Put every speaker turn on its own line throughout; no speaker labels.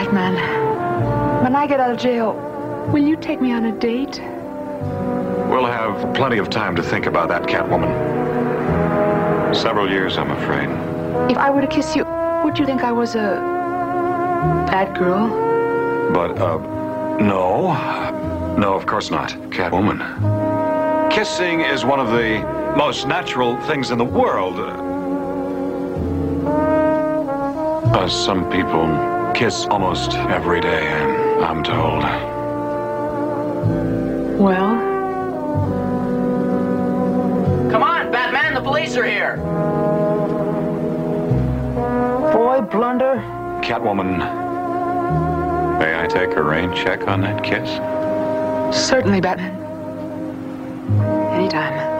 Batman, when I get out of jail, will you take me on a date?
We'll have plenty of time to think about that, Catwoman. Several years, I'm afraid.
If I were to kiss you, would you think I was a bad girl?
But, uh, no. No, of course not. Catwoman. Kissing is one of the most natural things in the world. Uh, some people kiss almost every day, I'm told.
Well,
Come on, Batman, the police are here.
boy blunder.
Catwoman, may I take a rain check on that kiss?
Certainly, Batman. Anytime.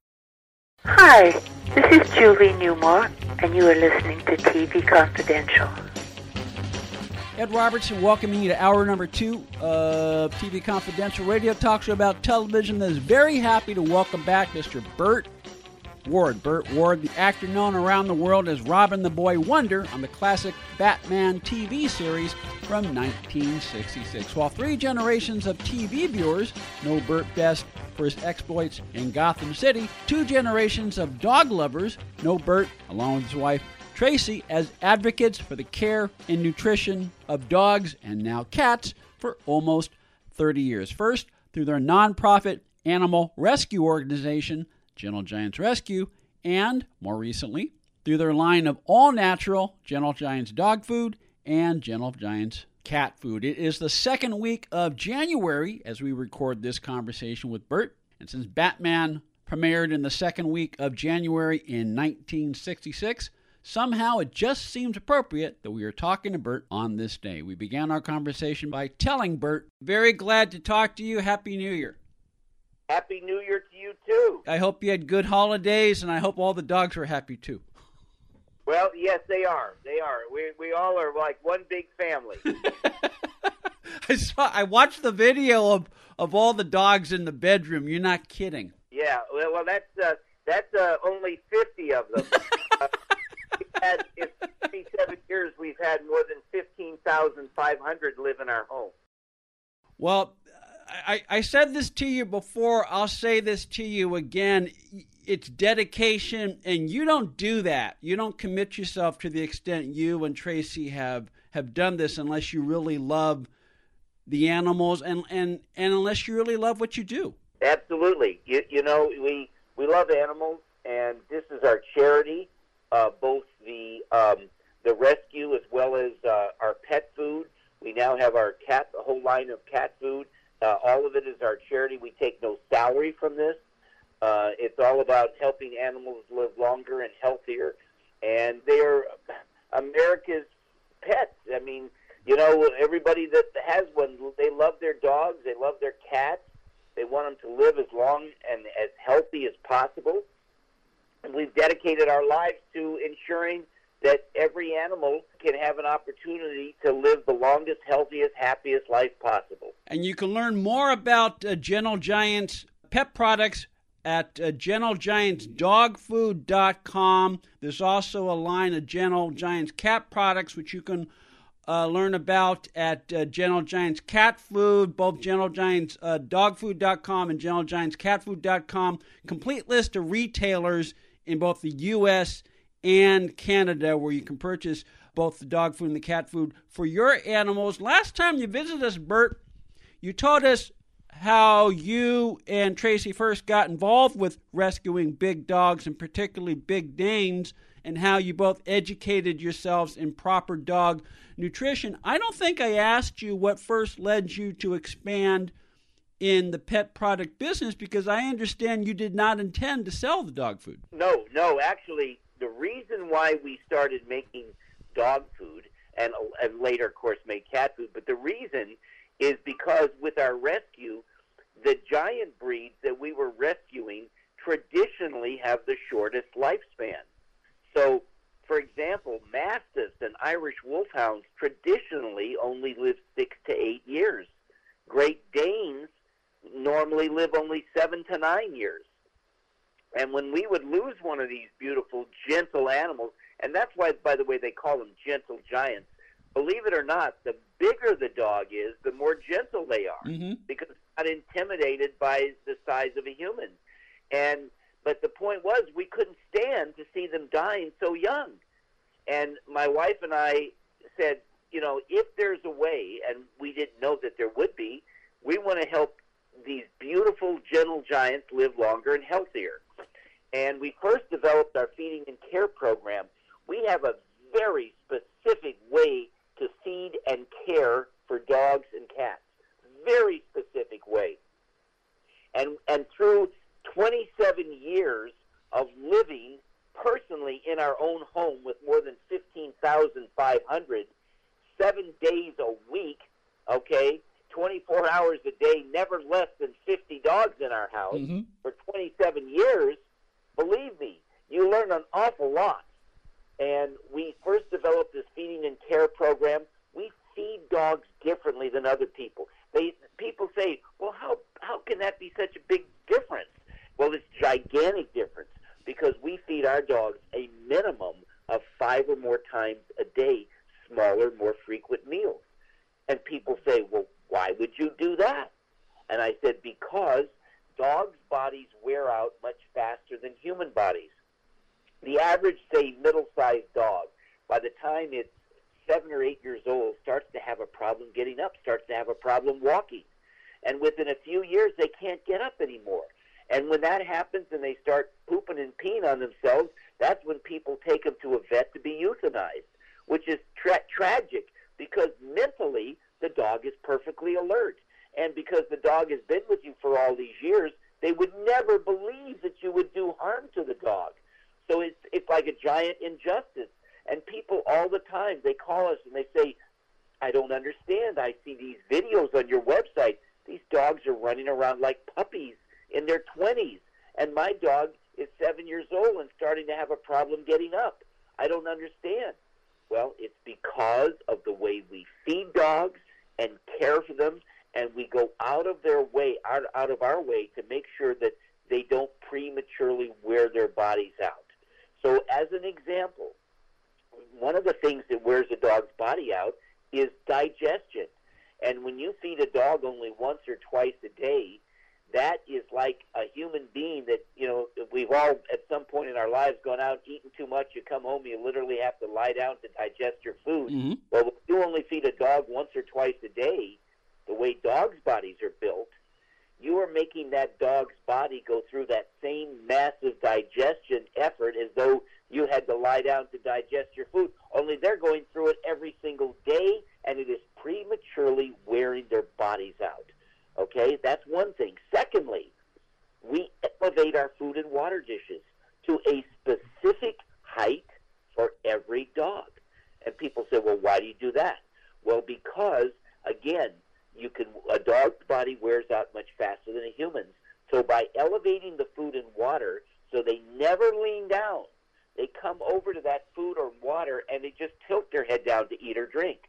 Hi, this is Julie Newmar, and you are listening to TV Confidential.
Ed Robertson welcoming you to hour number two of TV Confidential radio talk show about television that is very happy to welcome back Mr. Burt Ward. Burt Ward, the actor known around the world as Robin the Boy Wonder on the classic Batman TV series from 1966. While three generations of TV viewers know Burt best for his exploits in Gotham City, two generations of dog lovers know Burt, along with his wife Tracy, as advocates for the care and nutrition of dogs and now cats for almost 30 years. First, through their nonprofit animal rescue organization, Gentle Giants Rescue, and more recently, through their line of all natural Gentle Giants dog food and Gentle Giants cat food. It is the second week of January as we record this conversation with Burt. And since Batman premiered in the second week of January in 1966, somehow it just seems appropriate that we are talking to Burt on this day. We began our conversation by telling Burt, very glad to talk to you. Happy New Year.
Happy New Year to you too.
I hope you had good holidays, and I hope all the dogs were happy too.
Well, yes, they are. They are. We we all are like one big family.
I saw. I watched the video of of all the dogs in the bedroom. You're not kidding.
yeah. Well, well that's uh, that's uh, only fifty of them. uh, had in 57 years, we've had more than fifteen thousand five hundred live in our home.
Well, I, I said this to you before. I'll say this to you again. It's dedication, and you don't do that. You don't commit yourself to the extent you and Tracy have have done this unless you really love the animals and and and unless you really love what you do.
Absolutely. You, you know, we we love animals, and this is our charity. Uh, both the um, the rescue as well as uh, our pet food. We now have our cat, a whole line of cat food. Uh, all of it is our charity. We take no salary from this. Uh, it's all about helping animals live longer and healthier, and they are America's pets. I mean, you know, everybody that has one, they love their dogs, they love their cats, they want them to live as long and as healthy as possible. And we've dedicated our lives to ensuring that every animal can have an opportunity to live the longest, healthiest, happiest life possible.
And you can learn more about uh, Gentle Giants pet products at uh, gentlegiantsdogfood.com. There's also a line of Gentle Giants cat products which you can uh, learn about at uh, Gentle Giants Cat Food, both Gentle Giants uh, Dogfood.com and Gentle Giants Catfood.com. Complete list of retailers in both the U.S. and Canada where you can purchase both the dog food and the cat food for your animals. Last time you visited us, Burt, you told us how you and Tracy first got involved with rescuing big dogs and particularly big Danes and how you both educated yourselves in proper dog nutrition. I don't think I asked you what first led you to expand in the pet product business because I understand you did not intend to sell the dog food.
No, no, actually, the reason why we started making dog food and, and later, of course, made cat food, but the reason is because with our rescue, the giant breeds that we were rescuing traditionally have the shortest lifespan. So, for example, Mastiffs and Irish Wolfhounds traditionally only live six to eight years. Great Danes normally live only seven to nine years. And when we would lose one of these beautiful, gentle animals, and that's why, by the way, they call them gentle giants. Believe it or not, the bigger the dog is, the more gentle they are
mm-hmm.
because it's not intimidated by the size of a human. And but the point was, we couldn't stand to see them dying so young. And my wife and I said, you know, if there's a way, and we didn't know that there would be, we want to help these beautiful, gentle giants live longer and healthier. And we first developed our feeding and care program. We have a very specific way to feed and care for dogs and cats. Very specific way. And and through 27 years of living personally in our own home with more than 15,500, seven days a week, okay, 24 hours a day, never less than 50 dogs in our house
mm-hmm.
for 27 years, believe me, you learn an awful lot. And we first developed this feeding and care program. We feed dogs differently than other people. They people say, "Well, how how can that be such a big difference?" Well, it's gigantic difference because we feed our dogs a minimum of five or more times a day, smaller, more frequent meals. And people say, well, why would you do that? And I said, because dogs' bodies wear out much faster than human bodies. The average, say, middle sized dog, by the time it's seven or eight years old, starts to have a problem getting up, starts to have a problem walking. And within a few years, they can't get up anymore. And when that happens and they start pooping and peeing on themselves, that's when people take them to a vet to be euthanized, which is tra- tragic because mentally the dog is perfectly alert. And because the dog has been with you for all these years, they would never believe that you would do harm to the dog. So it's it's like a giant injustice. And people all the time they call us and they say, "I don't understand. I see these videos on your website. These dogs are running around like puppies in their 20s, and my dog is seven years old and starting to have a problem getting up. I don't understand. Well, it's because of the way we feed dogs and care for them, and we go out of their way, out, out of our way, to make sure that they don't prematurely wear their bodies out. So, as an example, one of the things that wears a dog's body out is digestion. And when you feed a dog only once or twice a day, that is like a human being that you know we've all at some point in our lives gone out eating too much you come home you literally have to lie down to digest your food.
Mm-hmm.
well if you only feed a dog once or twice a day the way dogs bodies are built. You are making that dog's body go through that same massive digestion effort as though you had to lie down to digest your food. Only they're going through it every single day and it is prematurely wearing their bodies out Okay, that's one thing. Secondly, we elevate our food and water dishes to a specific height for every dog. And people say, well, why do you do that? Well, because, again, you can a dog's body wears out much faster than a human's. So by elevating the food and water so they never lean down, they come over to that food or water and they just tilt their head down to eat or drink.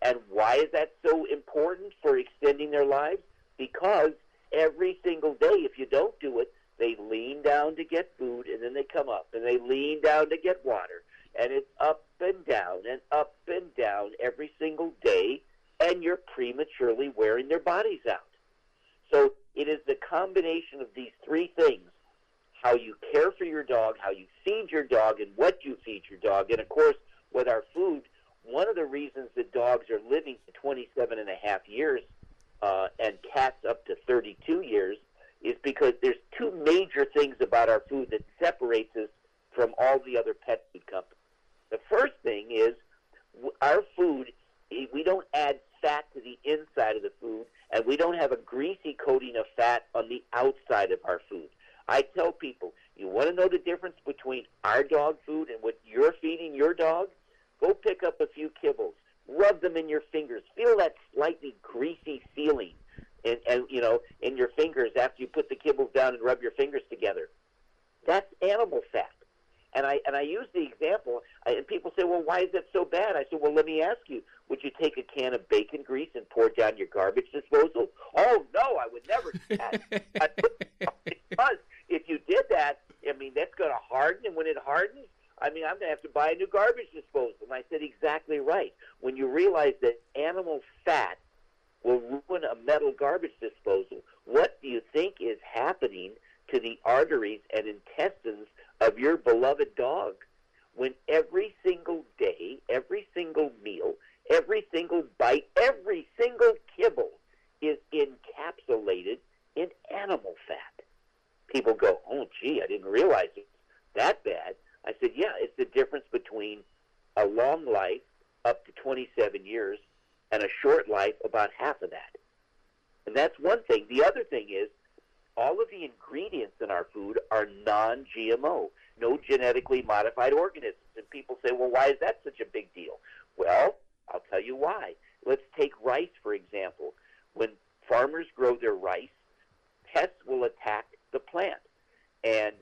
And why is that so important for extending their lives? Because every single day, if you don't do it, they lean down to get food and then they come up and they lean down to get water. and it's up and down and up and down every single day, and you're prematurely wearing their bodies out. So it is the combination of these three things how you care for your dog, how you feed your dog, and what you feed your dog. And of course, with our food, one of the reasons that dogs are living 27 and a half years uh, and cats up to 32 years is because there's two major things about our food that separates us from all the other pet food companies. The first thing is our food, we don't add fat to the inside of the food, and we don't have a greasy coating of fat on the outside of our food. I tell people, you want to know the difference between our dog food and what you're feeding your dog? Go pick up a few kibbles, rub them in your fingers, feel that slightly greasy feeling, and, and you know in your fingers after you put the kibbles down and rub your fingers together. That's animal fat. And I and I use the example, and people say, "Well, why is that so bad?" I said, "Well, let me ask you: Would you take a can of bacon grease and pour it down your garbage disposal?" Oh no, I would never do that. because if you did that, I mean, that's going to harden, and when it hardens, I mean, I'm going to have to buy a new garbage disposal. And I said, exactly right. When you realize that animal fat will ruin a metal garbage disposal, what do you think is happening to the arteries and intestines of your beloved dog? When every single day, every single meal, every single bite, every single kibble is encapsulated in animal fat people go, "Oh, gee, I didn't realize it was that bad." I said, "Yeah, it's the difference between a long life up to 27 years and a short life about half of that." And that's one thing. The other thing is all of the ingredients in our food are non-GMO, no genetically modified organisms. And people say, "Well, why is that such a big deal?" Well, I'll tell you why. Let's take rice for example. When farmers grow their rice, pests will attack the plant. And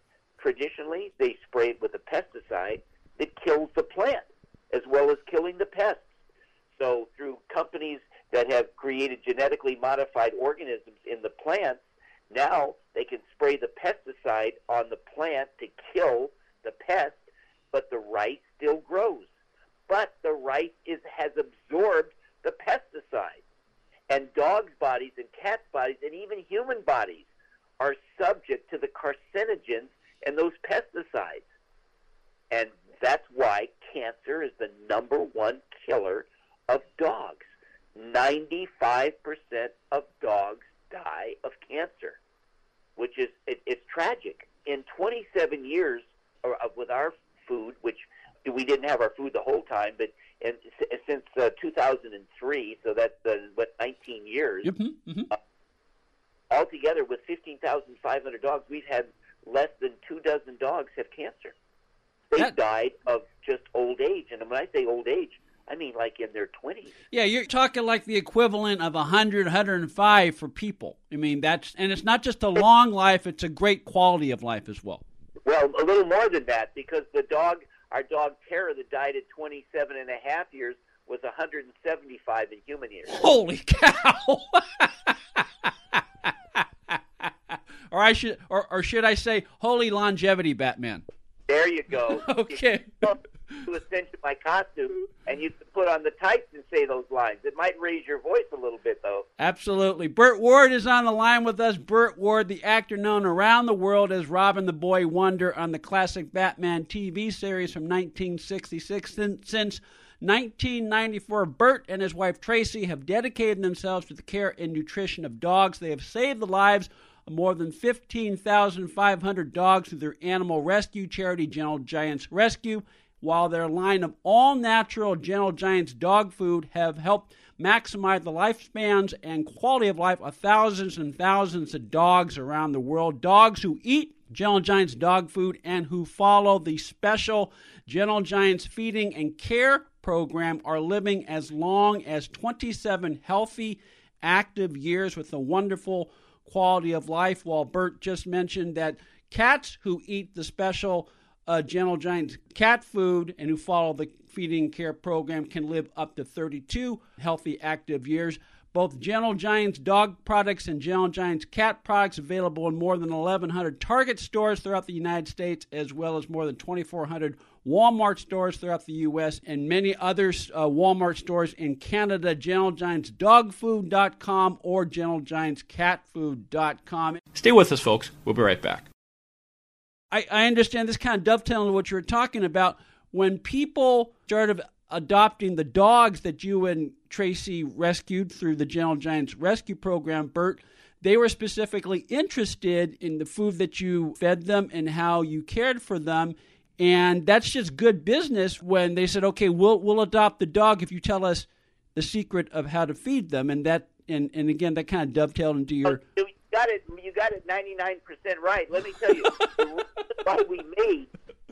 traditionally, they spray it with a pesticide that kills the plant as well as killing the pests. So, through companies that have created genetically modified organisms in the plants, now they can spray the pesticide on the plant to kill the pest, but the rice still grows. But the rice is, has absorbed the pesticide. And dogs' bodies and cats' bodies and even human bodies are subject to the carcinogens and those pesticides. And that's why cancer is the number one killer of dogs. 95% of dogs die of cancer, which is it, it's tragic. In 27 years or, uh, with our food, which we didn't have our food the whole time, but in, since uh, 2003, so that's uh, what 19 years.
Mm-hmm, mm-hmm. Uh,
altogether, with 15,500 dogs, we've had less than two dozen dogs have cancer. They that... died of just old age. And when I say old age, I mean like in their 20s.
Yeah, you're talking like the equivalent of 100, 105 for people. I mean, that's, and it's not just a long life, it's a great quality of life as well.
Well, a little more than that because the dog, our dog Tara, that died at 27 and a half years, was 175 in human years.
Holy cow! or I should, or, or should I say, holy longevity, Batman?
There you go.
okay.
To essentially my costume, and you can put on the tights and say those lines. It might raise your voice a little bit, though.
Absolutely. Burt Ward is on the line with us. Burt Ward, the actor known around the world as Robin the Boy Wonder on the classic Batman TV series from 1966. Since, since 1994, Burt and his wife Tracy have dedicated themselves to the care and nutrition of dogs. They have saved the lives more than 15,500 dogs through their animal rescue charity, Gentle Giants Rescue, while their line of all natural Gentle Giants dog food have helped maximize the lifespans and quality of life of thousands and thousands of dogs around the world. Dogs who eat Gentle Giants dog food and who follow the special Gentle Giants feeding and care program are living as long as 27 healthy, active years with a wonderful quality of life. While Burt just mentioned that cats who eat the special uh, Gentle Giant cat food and who follow the feeding care program can live up to 32 healthy, active years. both Gentle Giants dog products and Gentle Giants cat products available in more than 1,100 Target stores throughout the United States, as well as more than 2,400 Walmart stores throughout the U.S. and many other uh, Walmart stores in Canada. GentleGiantsDogFood.com or GentleGiantsCatFood.com.
Stay with us, folks. We'll be right back.
I, I understand this kind of dovetailing what you were talking about. When people started adopting the dogs that you and Tracy rescued through the Gentle Giants Rescue Program, Burt, they were specifically interested in the food that you fed them and how you cared for them. And that's just good business when they said, okay, we'll, we'll adopt the dog if you tell us the secret of how to feed them. And that, and, and again, that kind of dovetailed into your.
You got it. You got it 99% right. Let me tell you, why we made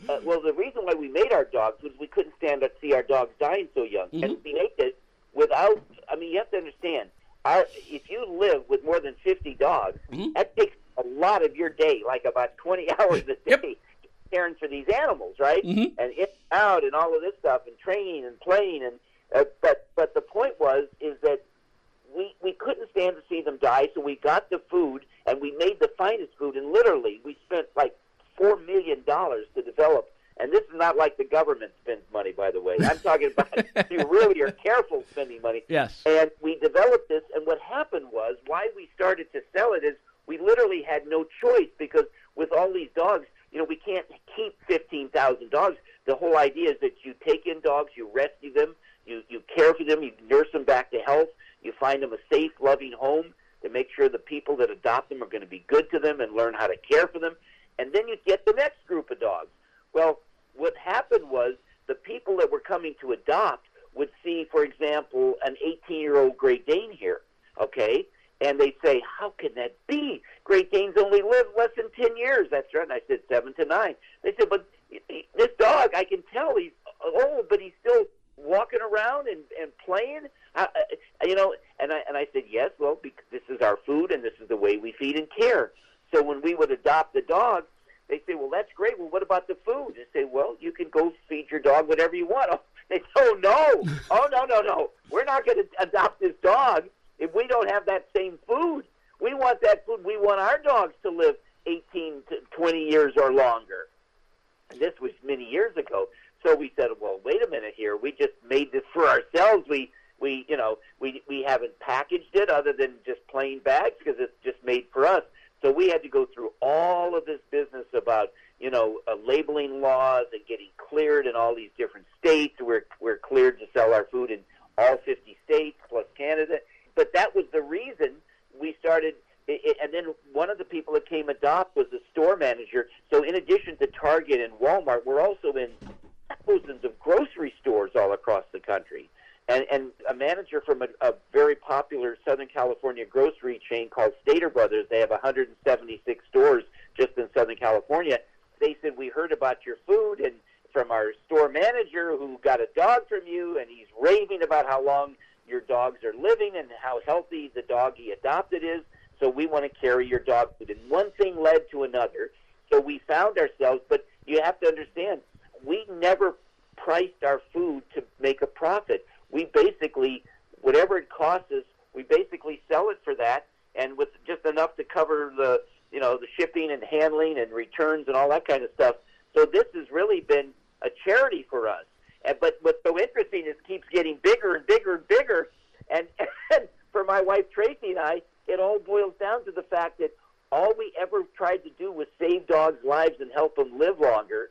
uh, well, the reason why we made our dogs was we couldn't stand to see our dogs dying so young,
Mm-hmm.
and we made it without. I mean, you have to understand. Our, if you live with more than 50 dogs,
Mm-hmm.
that takes a lot of your day, like about 20 hours a day,
Yep.
Caring for these animals, right?
Mhm.
And in and out and all of this stuff, and training and playing, and uh, but but the point was is that we we couldn't stand to see them die, so we got the food and we made the finest food, and literally we spent like four million dollars to develop. And this is not like the government spends money, by the way. I'm talking about you really are careful spending money.
Yes.
And we developed this, and what happened was why we started to sell it is we literally had no choice because with all these dogs, you know, we can't keep 15,000 dogs. The whole idea is that you take in dogs, you rescue them, you, you care for them, you nurse them back to health, you find them a safe, loving home to make sure the people that adopt them are going to be good to them and learn how to care for them. And then you get the next group of dogs. Well, what happened was the people that were coming to adopt would see, for example, an 18 year old Great Dane here, okay? And they'd say, How can that be? Great Danes only live less than 10 years. That's right. And I said, Seven to nine. They said, But this dog, I can tell he's old, but he's still walking around and, and playing. Uh, uh, you know, and I, and I said, Yes, well, because this is our food and this is the way we feed and care. So when we would adopt the dog, they say, "Well, that's great. Well, what about the food?" They say, "Well, you can go feed your dog whatever you want." Oh, They say, "Oh no, oh no, no, no. We're not going to adopt this dog if we don't have that same food. We want that food. We want our dogs to live 18 to 20 years or longer." And this was many years ago. So we said, "Well, wait a minute here. We just made this for ourselves. We." We, you know, we we haven't packaged it other than just plain bags because it's just made for us. So we had to go through all of this business about, you know, uh, labeling laws and getting cleared in all these different states. We're, we're cleared to sell our food in all 50 states plus Canada. But that was the reason we started. i- i- And then one of the people that came adopt was the store manager. So in addition to Target and Walmart, we're also in thousands of grocery stores all across the country. And, and a manager from a, a very popular Southern California grocery chain called Stater Brothers, they have 176 stores just in Southern California. They said, We heard about your food and from our store manager who got a dog from you, and he's raving about how long your dogs are living and how healthy the dog he adopted is. So we want to carry your dog food. And one thing led to another. So we found ourselves, but you have to understand, we never priced our food to make a profit. We basically, whatever it costs us, we basically sell it for that, and with just enough to cover the, you know, the shipping and handling and returns and all that kind of stuff. So this has really been a charity for us. And, but what's so interesting is it keeps getting bigger and bigger and bigger. And, and for my wife Tracy and I, it all boils down to the fact that all we ever tried to do was save dogs' lives and help them live longer.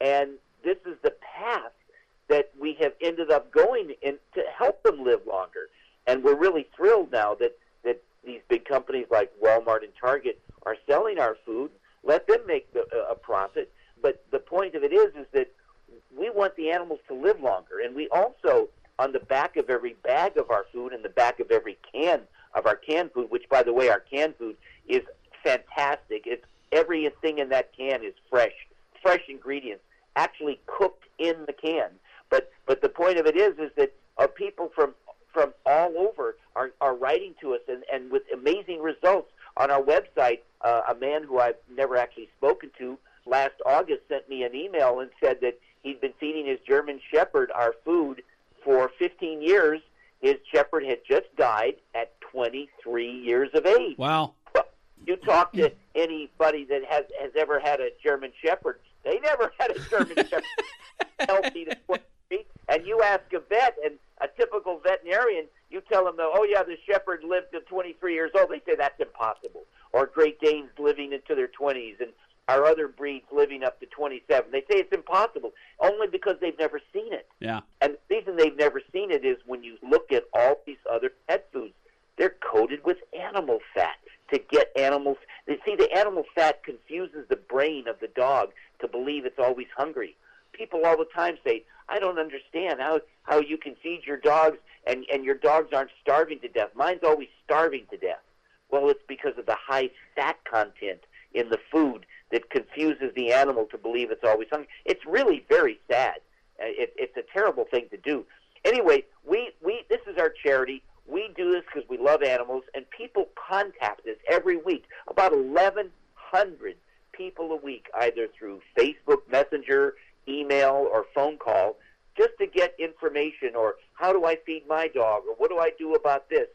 And this is the path that we have ended up going in to help them live longer. And we're really thrilled now that, that these big companies like Walmart and Target are selling our food. Let them make the, a profit. But the point of it is, is that we want the animals to live longer. And we also, on the back of every bag of our food and the back of every can of our canned food, which, by the way, our canned food is fantastic. It's everything in that can is fresh, fresh ingredients, actually cooked in the can. But but the point of it is, is that uh, people from from all over are, are writing to us and, and with amazing results on our website. Uh, a man who I've never actually spoken to last August sent me an email and said that he'd been feeding his German Shepherd our food for 15 years, his shepherd had just died at 23 years of age.
Wow.
You talk to anybody that has has ever had a German Shepherd, they never had a German Shepherd healthy to 23. And you ask a vet, and a typical veterinarian, you tell them, oh yeah, the Shepherd lived to 23 years old. They say that's impossible. Or Great Danes living into their 20s, and our other breeds living up to 27. They say it's impossible, only because they've never seen it.
Yeah.
And the reason they've never seen it is when you look at all these other pet foods, they're coated with animal fat to get animals. They see the animal fat confuses the brain of the dog to believe it's always hungry. People all the time say, "I don't understand how how you can feed your dogs and and your dogs aren't starving to death. Mine's always starving to death." Well, it's because of the high fat content in the food that confuses the animal to believe it's always hungry. It's really very sad. Uh, it, it's a terrible thing to do. Anyway, we, we this is our charity. We do this because we love animals, and people contact us every week. About 1,100 people a week, either through Facebook Messenger, email, or phone call, just to get information or how do I feed my dog or what do I do about this.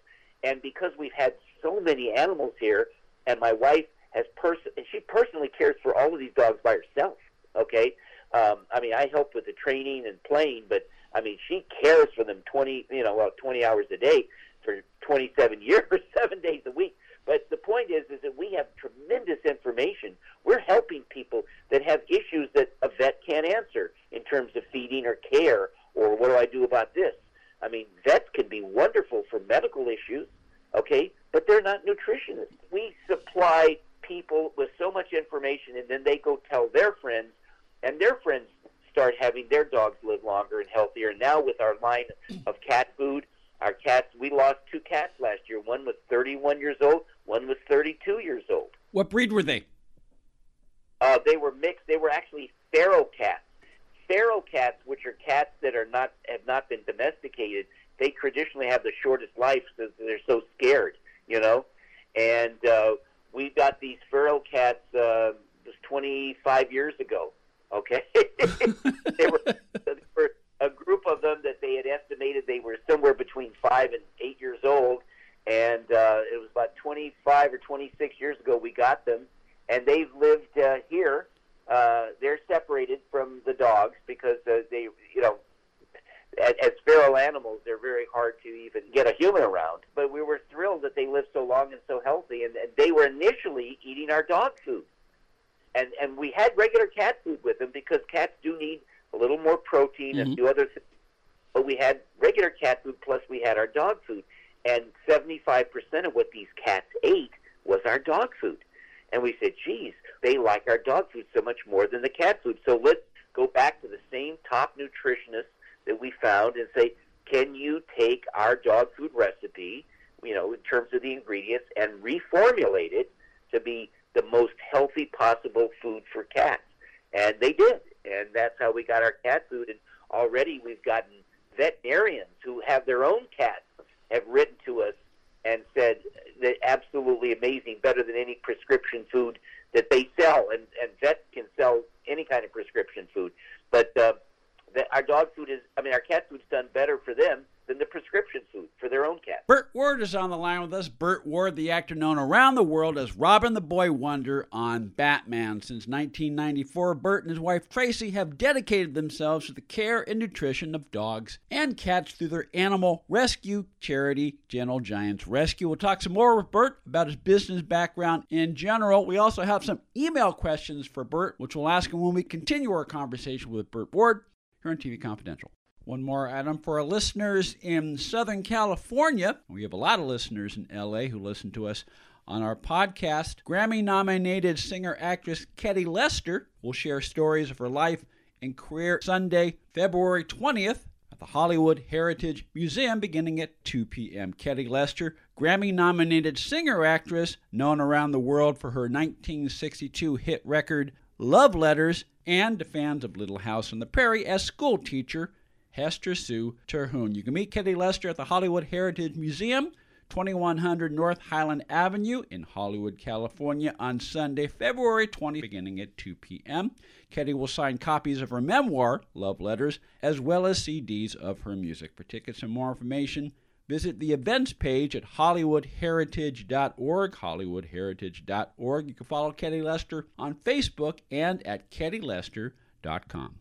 And because we've had so many animals here, and my wife has person, she personally cares for all of these dogs by herself. Okay, um, I mean, I help with the training and playing, but I mean, she cares for them twenty, you know, well, twenty hours a day for twenty-seven years, seven days a week. But the point is, is that we have tremendous information. We're helping people that have issues that a vet can't answer in terms of feeding or care, or what do I do about this? I mean, vets can be wonderful for medical issues, okay, but they're not nutritionists. We supply people with so much information, and then they go tell their friends, and their friends start having their dogs live longer and healthier. Now, with our line of cat food, our cats, we lost two cats last year. One was 31 years old, one was 32 years old.
What breed were they?
Uh, they were mixed. They were actually feral cats. Feral cats, which are cats that are not have not been domesticated, they traditionally have the shortest life because they're so scared, you know. And uh, we got these feral cats uh, was 25 years ago. Okay, they, were, they were a group of them that they had estimated they were somewhere between five and eight years old, and uh, it was about 25 or 26 years ago we got them, and they've lived uh, here. Uh, they're separated from the dogs because uh, they, you know, as, as feral animals, they're very hard to even get a human around. But we were thrilled that they lived so long and so healthy, and, and they were initially eating our dog food, and and we had regular cat food with them because cats do need a little more protein and a mm-hmm. few other things. But we had regular cat food plus we had our dog food, and seventy-five percent of what these cats ate was our dog food. And we said, geez, they like our dog food so much more than the cat food. So let's go back to the same top nutritionist that we found and say, can you take our dog food recipe, you know, in terms of the ingredients, and reformulate it to be the most healthy possible food for cats? And they did. And that's how we got our cat food. And already we've gotten veterinarians who have their own cats have written to us and said that absolutely amazing, better than any prescription food that they sell. And, and vets can sell any kind of prescription food. But uh, that our dog food is, I mean, our cat food's done better for them than the prescription food for their own cat.
Burt Ward is on the line with us. Burt Ward, the actor known around the world as Robin the Boy Wonder on Batman. Since 1994, Burt and his wife Tracy have dedicated themselves to the care and nutrition of dogs and cats through their animal rescue charity, Gentle Giants Rescue. We'll talk some more with Burt about his business background in general. We also have some email questions for Burt, which we'll ask him when we continue our conversation with Burt Ward here on TV Confidential. One more item for our listeners in Southern California. We have a lot of listeners in LA who listen to us on our podcast. Grammy nominated singer actress Ketty Lester will share stories of her life and career Sunday, February 20th at the Hollywood Heritage Museum beginning at 2 p.m. Ketty Lester, Grammy nominated singer actress known around the world for her 1962 hit record Love Letters and to fans of Little House on the Prairie as school teacher Hester Sue Terhune. You can meet Ketty Lester at the Hollywood Heritage Museum, 2100 North Highland Avenue in Hollywood, California on Sunday, February 20, beginning at 2 p.m. Ketty will sign copies of her memoir, Love Letters, as well as CDs of her music. For tickets and more information, Visit the events page at hollywoodheritage.org, hollywoodheritage.org. You can follow Ketty Lester on Facebook and at kettylester.com.